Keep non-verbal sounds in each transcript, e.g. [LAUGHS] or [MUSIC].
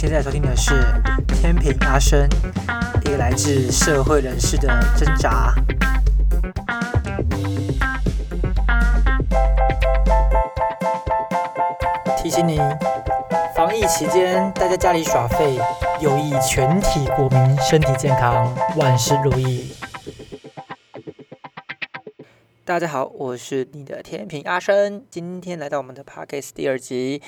现在收听的是天平阿生，一个来自社会人士的挣扎。提醒你，防疫期间待在家里耍废，有益全体国民身体健康，万事如意。大家好，我是你的天平阿生，今天来到我们的 Podcast 第二集。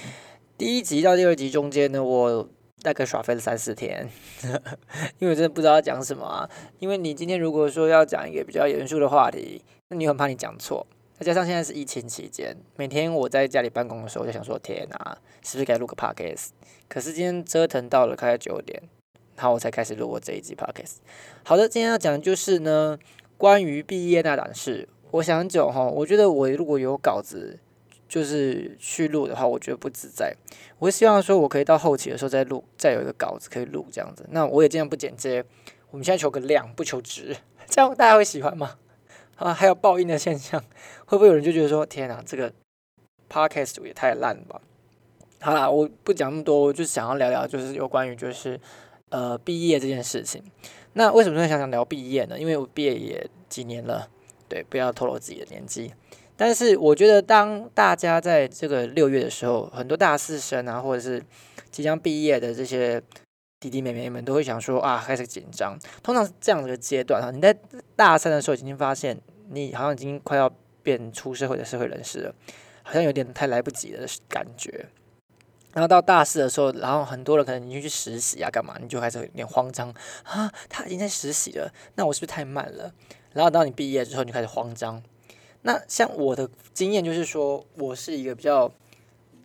第一集到第二集中间呢，我大概耍废了三四天，[LAUGHS] 因为我真的不知道讲什么啊。因为你今天如果说要讲一个比较严肃的话题，那你很怕你讲错。再加上现在是疫情期间，每天我在家里办公的时候，我就想说：天哪，是不是该录个 podcast？可是今天折腾到了快要九点，然后我才开始录我这一集 podcast。好的，今天要讲的就是呢，关于毕业那档事。我想久哈，我觉得我如果有稿子，就是去录的话，我觉得不自在。我希望说我可以到后期的时候再录，再有一个稿子可以录这样子。那我也尽量不剪接。我们现在求个量，不求值，[LAUGHS] 这样大家会喜欢吗？啊，还有爆音的现象，会不会有人就觉得说，天哪，这个 podcast 也太烂了吧？好啦，我不讲那么多，我就想要聊聊，就是有关于就是呃毕业这件事情。那为什么会想想聊毕业呢？因为我毕业也几年了，对，不要透露自己的年纪。但是我觉得，当大家在这个六月的时候，很多大四生啊，或者是即将毕业的这些。弟弟妹妹们都会想说啊，开始紧张。通常是这样的阶段哈，你在大三的时候已经发现你好像已经快要变出社会的社会人士了，好像有点太来不及的感觉。然后到大四的时候，然后很多人可能你就去实习啊，干嘛，你就开始有点慌张啊，他已经在实习了，那我是不是太慢了？然后到你毕业之后，你就开始慌张。那像我的经验就是说，我是一个比较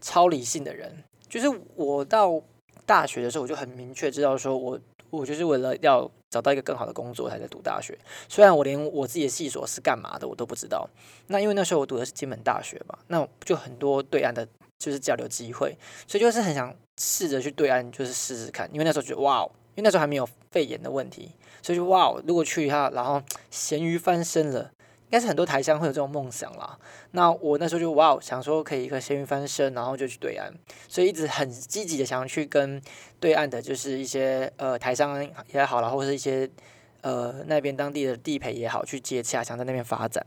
超理性的人，就是我到。大学的时候，我就很明确知道，说我我就是为了要找到一个更好的工作才在读大学。虽然我连我自己的系所是干嘛的我都不知道。那因为那时候我读的是金门大学嘛，那就很多对岸的就是交流机会，所以就是很想试着去对岸就是试试看。因为那时候觉得哇，因为那时候还没有肺炎的问题，所以就哇，如果去一下，然后咸鱼翻身了。应该是很多台商会有这种梦想啦。那我那时候就哇，想说可以一个咸鱼翻身，然后就去对岸，所以一直很积极的想要去跟对岸的，就是一些呃台商也好啦，或是一些呃那边当地的地陪也好，去接洽，想在那边发展。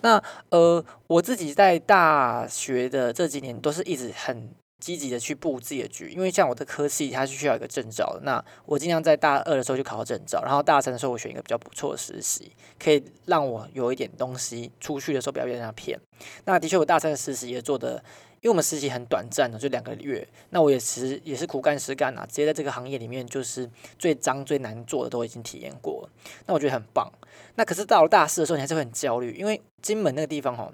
那呃我自己在大学的这几年都是一直很。积极的去布自己的局，因为像我的科系，它是需要一个证照的。那我尽量在大二的时候就考到证照，然后大三的时候我选一个比较不错的实习，可以让我有一点东西出去的时候不要被人家骗。那的确，我大三的实习也做的，因为我们实习很短暂的，就两个月。那我也其实也是苦干实干啊，直接在这个行业里面，就是最脏最难做的都已经体验过。那我觉得很棒。那可是到了大四的时候，你还是会很焦虑，因为金门那个地方哦。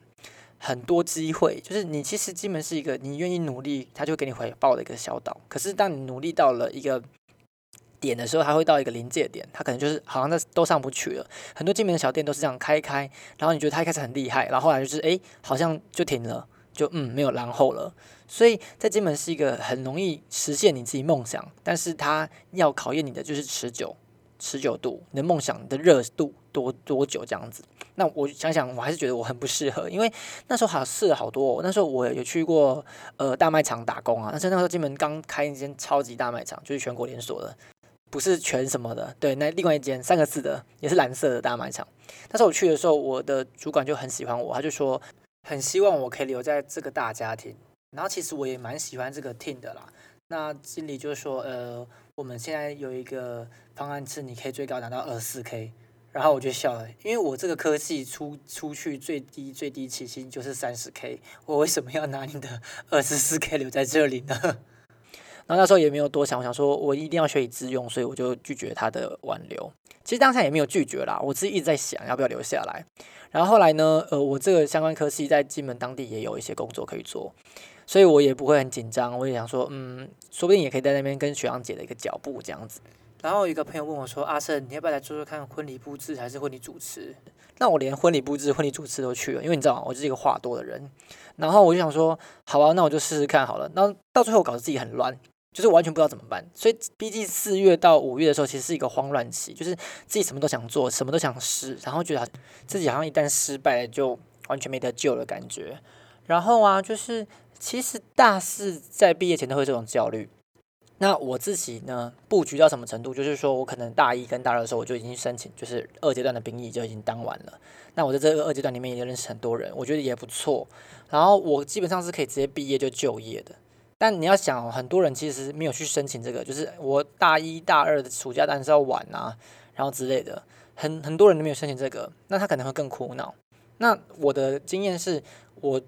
很多机会，就是你其实金门是一个你愿意努力，他就给你回报的一个小岛。可是当你努力到了一个点的时候，他会到一个临界点，他可能就是好像那都上不去了。很多金门的小店都是这样开开，然后你觉得他一开始很厉害，然后后来就是哎，好像就停了，就嗯没有然后了。所以在金门是一个很容易实现你自己梦想，但是他要考验你的就是持久。持久度，你的梦想的热度多多久这样子？那我想想，我还是觉得我很不适合，因为那时候好像试了好多。那时候我有去过呃大卖场打工啊，但是那时候金门刚开一间超级大卖场，就是全国连锁的，不是全什么的。对，那另外一间三个字的也是蓝色的大卖场。那时候我去的时候，我的主管就很喜欢我，他就说很希望我可以留在这个大家庭。然后其实我也蛮喜欢这个 team 的啦。那经理就说呃。我们现在有一个方案是，你可以最高拿到二四 K，然后我就笑了，因为我这个科技出出去最低最低起薪就是三十 K，我为什么要拿你的 [LAUGHS] 二十四 K 留在这里呢？[LAUGHS] 然后那时候也没有多想，我想说我一定要学以致用，所以我就拒绝他的挽留。其实当下也没有拒绝啦，我自己一直在想要不要留下来。然后后来呢，呃，我这个相关科系在金门当地也有一些工作可以做。所以我也不会很紧张，我也想说，嗯，说不定也可以在那边跟雪阳姐的一个脚步这样子。然后一个朋友问我说：“阿胜，你要不要来做做看婚礼布置还是婚礼主持？”那我连婚礼布置、婚礼主持都去了，因为你知道我是一个话多的人。然后我就想说，好啊，那我就试试看好了。那到最后搞得自己很乱，就是完全不知道怎么办。所以毕竟四月到五月的时候，其实是一个慌乱期，就是自己什么都想做，什么都想试，然后觉得自己好像一旦失败了就完全没得救的感觉。然后啊，就是。其实大四在毕业前都会这种焦虑，那我自己呢，布局到什么程度？就是说我可能大一跟大二的时候，我就已经申请，就是二阶段的兵役就已经当完了。那我在这个二阶段里面也认识很多人，我觉得也不错。然后我基本上是可以直接毕业就就业的。但你要想，很多人其实没有去申请这个，就是我大一大二的暑假当然是要晚啊，然后之类的，很很多人都没有申请这个，那他可能会更苦恼。那我的经验是，我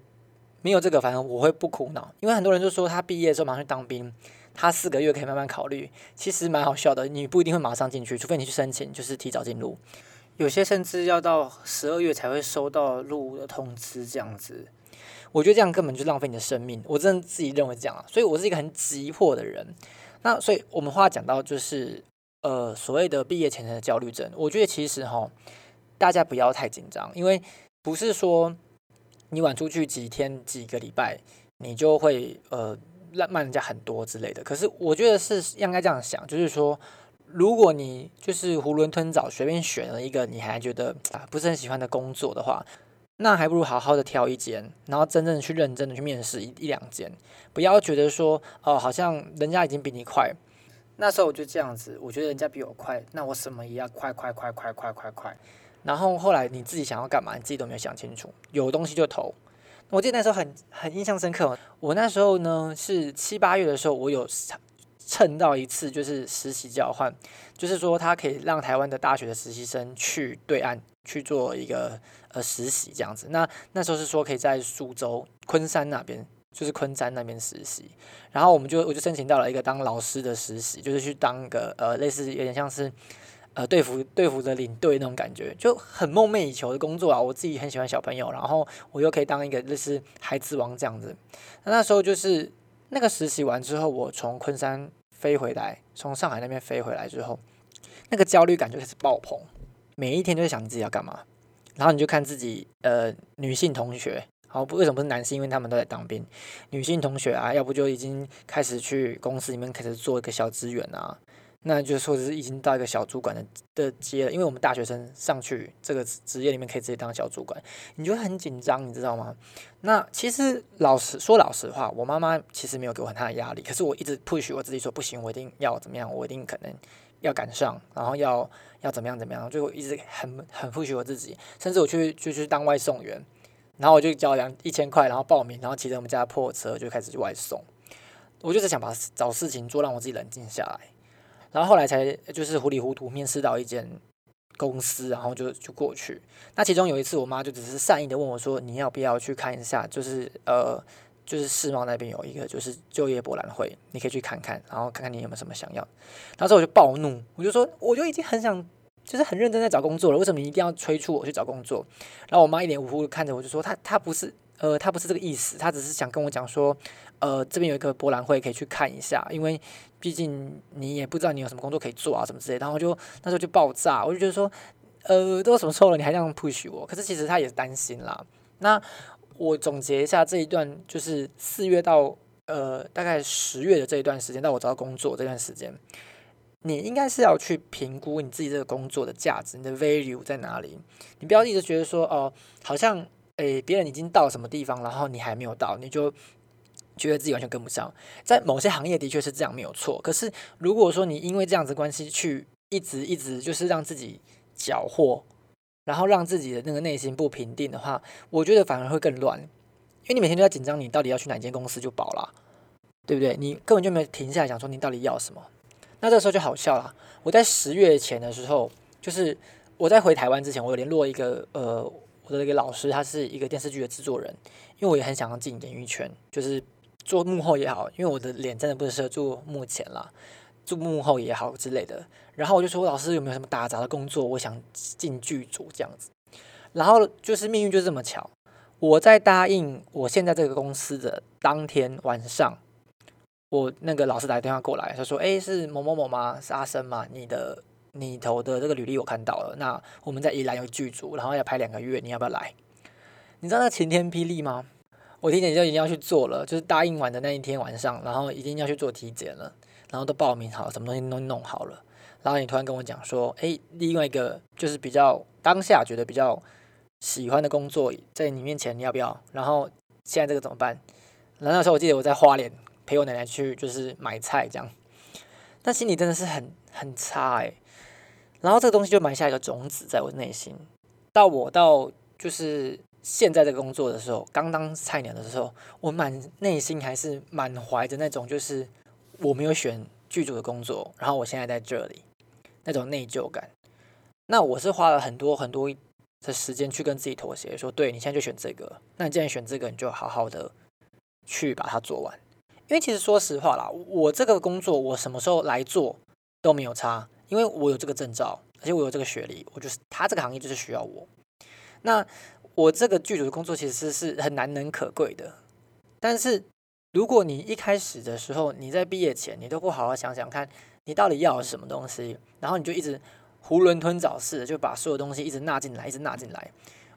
没有这个，反正我会不苦恼，因为很多人就说他毕业之后马上去当兵。他四个月可以慢慢考虑，其实蛮好笑的。你不一定会马上进去，除非你去申请，就是提早进入。有些甚至要到十二月才会收到入伍的通知，这样子。我觉得这样根本就浪费你的生命。我真的自己认为这样啊，所以我是一个很急迫的人。那所以我们话讲到就是呃所谓的毕业前的焦虑症，我觉得其实哈大家不要太紧张，因为不是说你晚出去几天几个礼拜，你就会呃。烂慢人家很多之类的，可是我觉得是应该这样想，就是说，如果你就是囫囵吞枣随便选了一个你还觉得啊不是很喜欢的工作的话，那还不如好好的挑一间，然后真正去认真的去面试一一两间，不要觉得说哦好像人家已经比你快，那时候我就这样子，我觉得人家比我快，那我什么也要快快快快快快快，然后后来你自己想要干嘛，你自己都没有想清楚，有东西就投。我记得那时候很很印象深刻。我那时候呢是七八月的时候，我有蹭到一次，就是实习交换，就是说他可以让台湾的大学的实习生去对岸去做一个呃实习这样子。那那时候是说可以在苏州昆山那边，就是昆山那边实习。然后我们就我就申请到了一个当老师的实习，就是去当个呃类似有点像是。呃，队服队服的领队那种感觉，就很梦寐以求的工作啊！我自己很喜欢小朋友，然后我又可以当一个类似孩子王这样子。那那时候就是那个实习完之后，我从昆山飞回来，从上海那边飞回来之后，那个焦虑感就开始爆棚。每一天都在想自己要干嘛，然后你就看自己呃女性同学，好不为什么不是男性？因为他们都在当兵。女性同学啊，要不就已经开始去公司里面开始做一个小职员啊。那就是说是已经到一个小主管的的阶了，因为我们大学生上去这个职业里面可以直接当小主管，你就很紧张，你知道吗？那其实老实说老实话，我妈妈其实没有给我很大的压力，可是我一直 push 我自己说不行，我一定要怎么样，我一定可能要赶上，然后要要怎么样怎么样，最后一直很很 push 我自己，甚至我去就去当外送员，然后我就交两一千块，然后报名，然后骑着我们家破车就开始去外送，我就是想把找事情做，让我自己冷静下来。然后后来才就是糊里糊涂面试到一间公司，然后就就过去。那其中有一次，我妈就只是善意的问我说：“你要不要去看一下？就是呃，就是世贸那边有一个就是就业博览会，你可以去看看，然后看看你有没有什么想要。”那时候我就暴怒，我就说：“我就已经很想，就是很认真在找工作了，为什么你一定要催促我去找工作？”然后我妈一脸无辜的看着我，就说：“她她不是。”呃，他不是这个意思，他只是想跟我讲说，呃，这边有一个博览会可以去看一下，因为毕竟你也不知道你有什么工作可以做啊，什么之类。然后就那时候就爆炸，我就觉得说，呃，都什么时候了，你还这样 push 我？可是其实他也担心啦。那我总结一下这一段，就是四月到呃大概十月的这一段时间，到我找到工作这段时间，你应该是要去评估你自己这个工作的价值，你的 value 在哪里？你不要一直觉得说，哦，好像。诶，别人已经到什么地方，然后你还没有到，你就觉得自己完全跟不上。在某些行业的确是这样，没有错。可是如果说你因为这样子关系去一直一直就是让自己缴获，然后让自己的那个内心不平定的话，我觉得反而会更乱。因为你每天都在紧张，你到底要去哪间公司就饱了，对不对？你根本就没有停下来想说你到底要什么。那这时候就好笑了。我在十月前的时候，就是我在回台湾之前，我有联络一个呃。我的一个老师，他是一个电视剧的制作人，因为我也很想要进演艺圈，就是做幕后也好，因为我的脸真的不适合做幕前啦，做幕后也好之类的。然后我就说，老师有没有什么打杂的工作？我想进剧组这样子。然后就是命运就这么巧，我在答应我现在这个公司的当天晚上，我那个老师打电话过来，他说：“哎，是某某某吗？是阿生吗？你的。”你投的这个履历我看到了，那我们在宜兰有剧组，然后要拍两个月，你要不要来？你知道那晴天霹雳吗？我体检就已经要去做了，就是答应完的那一天晚上，然后一定要去做体检了，然后都报名好，什么东西都弄好了，然后你突然跟我讲说，哎，另外一个就是比较当下觉得比较喜欢的工作在你面前，你要不要？然后现在这个怎么办？然后那时候我记得我在花莲陪我奶奶去，就是买菜这样。那心里真的是很很差哎。然后这个东西就埋下一个种子在我内心，到我到就是现在这个工作的时候，刚当菜鸟的时候，我满内心还是满怀着那种就是我没有选剧组的工作，然后我现在在这里那种内疚感。那我是花了很多很多的时间去跟自己妥协，说对你现在就选这个，那你既然选这个，你就好好的去把它做完。因为其实说实话啦，我这个工作我什么时候来做都没有差。因为我有这个证照，而且我有这个学历，我就是他这个行业就是需要我。那我这个剧组的工作其实是很难能可贵的。但是如果你一开始的时候，你在毕业前你都不好好想想看，你到底要什么东西，然后你就一直囫囵吞枣似的就把所有东西一直纳进来，一直纳进来，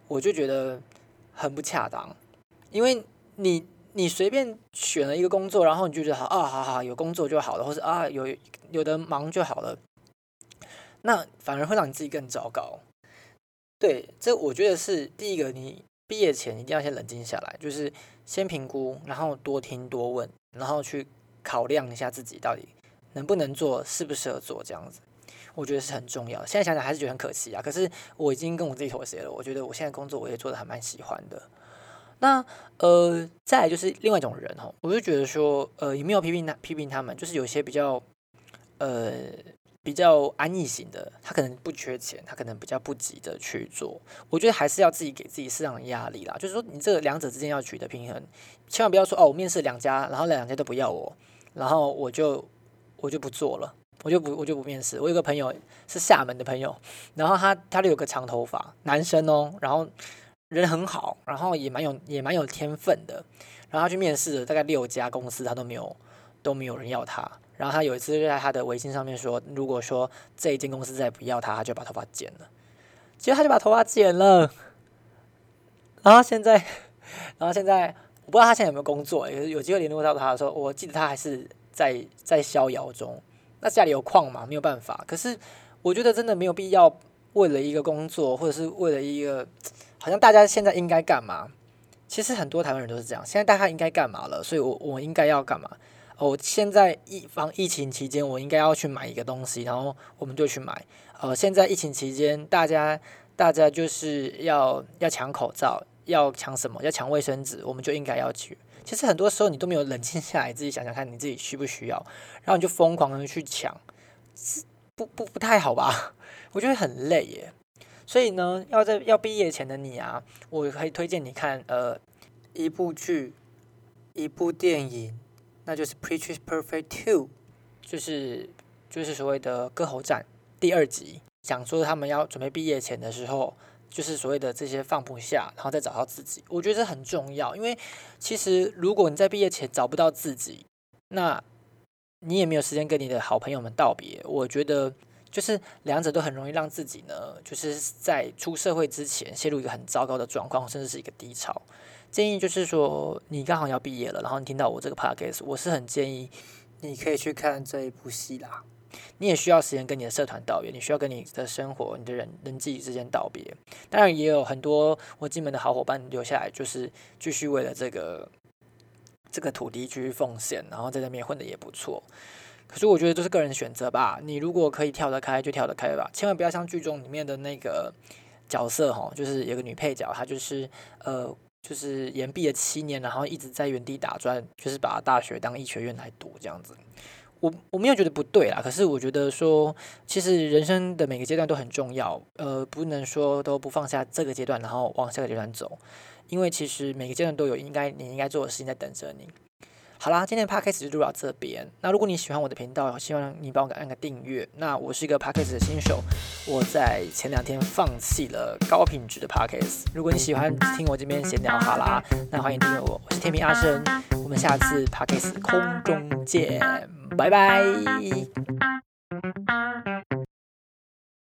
我就觉得很不恰当。因为你你随便选了一个工作，然后你就觉得好啊，好好有工作就好了，或者啊有有的忙就好了。那反而会让你自己更糟糕。对，这我觉得是第一个，你毕业前一定要先冷静下来，就是先评估，然后多听多问，然后去考量一下自己到底能不能做，适不适合做这样子。我觉得是很重要。现在想想还是觉得很可惜啊。可是我已经跟我自己妥协了。我觉得我现在工作我也做的还蛮喜欢的。那呃，再来就是另外一种人哈，我就觉得说，呃，也没有批评他，批评他们，就是有些比较呃。比较安逸型的，他可能不缺钱，他可能比较不急着去做。我觉得还是要自己给自己适当的压力啦，就是说你这两者之间要取得平衡，千万不要说哦，我面试两家，然后两家都不要我，然后我就我就不做了，我就不我就不面试。我有个朋友是厦门的朋友，然后他他就有个长头发，男生哦，然后人很好，然后也蛮有也蛮有天分的，然后他去面试了大概六家公司，他都没有都没有人要他。然后他有一次就在他的微信上面说，如果说这一间公司再不要他，他就把头发剪了。结果他就把头发剪了。然后现在，然后现在我不知道他现在有没有工作，有有机会联络到他的时候，我记得他还是在在逍遥中。那家里有矿嘛，没有办法。可是我觉得真的没有必要为了一个工作，或者是为了一个好像大家现在应该干嘛？其实很多台湾人都是这样，现在大家应该干嘛了？所以我我应该要干嘛？哦，现在疫防疫情期间，我应该要去买一个东西，然后我们就去买。呃，现在疫情期间，大家大家就是要要抢口罩，要抢什么？要抢卫生纸，我们就应该要去。其实很多时候你都没有冷静下来，自己想想看你自己需不需要，然后你就疯狂的去抢，是不不不太好吧？[LAUGHS] 我觉得很累耶。所以呢，要在要毕业前的你啊，我可以推荐你看呃一部剧，一部电影。那就是《Preacher Perfect Two》，就是就是所谓的《歌喉战》第二集，讲说他们要准备毕业前的时候，就是所谓的这些放不下，然后再找到自己。我觉得这很重要，因为其实如果你在毕业前找不到自己，那你也没有时间跟你的好朋友们道别。我觉得就是两者都很容易让自己呢，就是在出社会之前陷入一个很糟糕的状况，甚至是一个低潮。建议就是说，你刚好要毕业了，然后你听到我这个 podcast，我是很建议你可以去看这一部戏啦。你也需要时间跟你的社团道别，你需要跟你的生活、你的人人际之间道别。当然，也有很多我进门的好伙伴留下来，就是继续为了这个这个土地继续奉献，然后在那边混的也不错。可是我觉得这是个人选择吧。你如果可以跳得开，就跳得开吧。千万不要像剧中里面的那个角色哈，就是有个女配角，她就是呃。就是延毕了七年，然后一直在原地打转，就是把大学当医学院来读这样子。我我没有觉得不对啦，可是我觉得说，其实人生的每个阶段都很重要，呃，不能说都不放下这个阶段，然后往下个阶段走，因为其实每个阶段都有应该你应该做的事情在等着你。好啦，今天的 podcast 就录到这边。那如果你喜欢我的频道，希望你帮我按个订阅。那我是一个 podcast 的新手，我在前两天放弃了高品质的 podcast。如果你喜欢听我这边闲聊，好啦，那欢迎订阅我，我是天平阿生，我们下次 podcast 空中见，拜拜。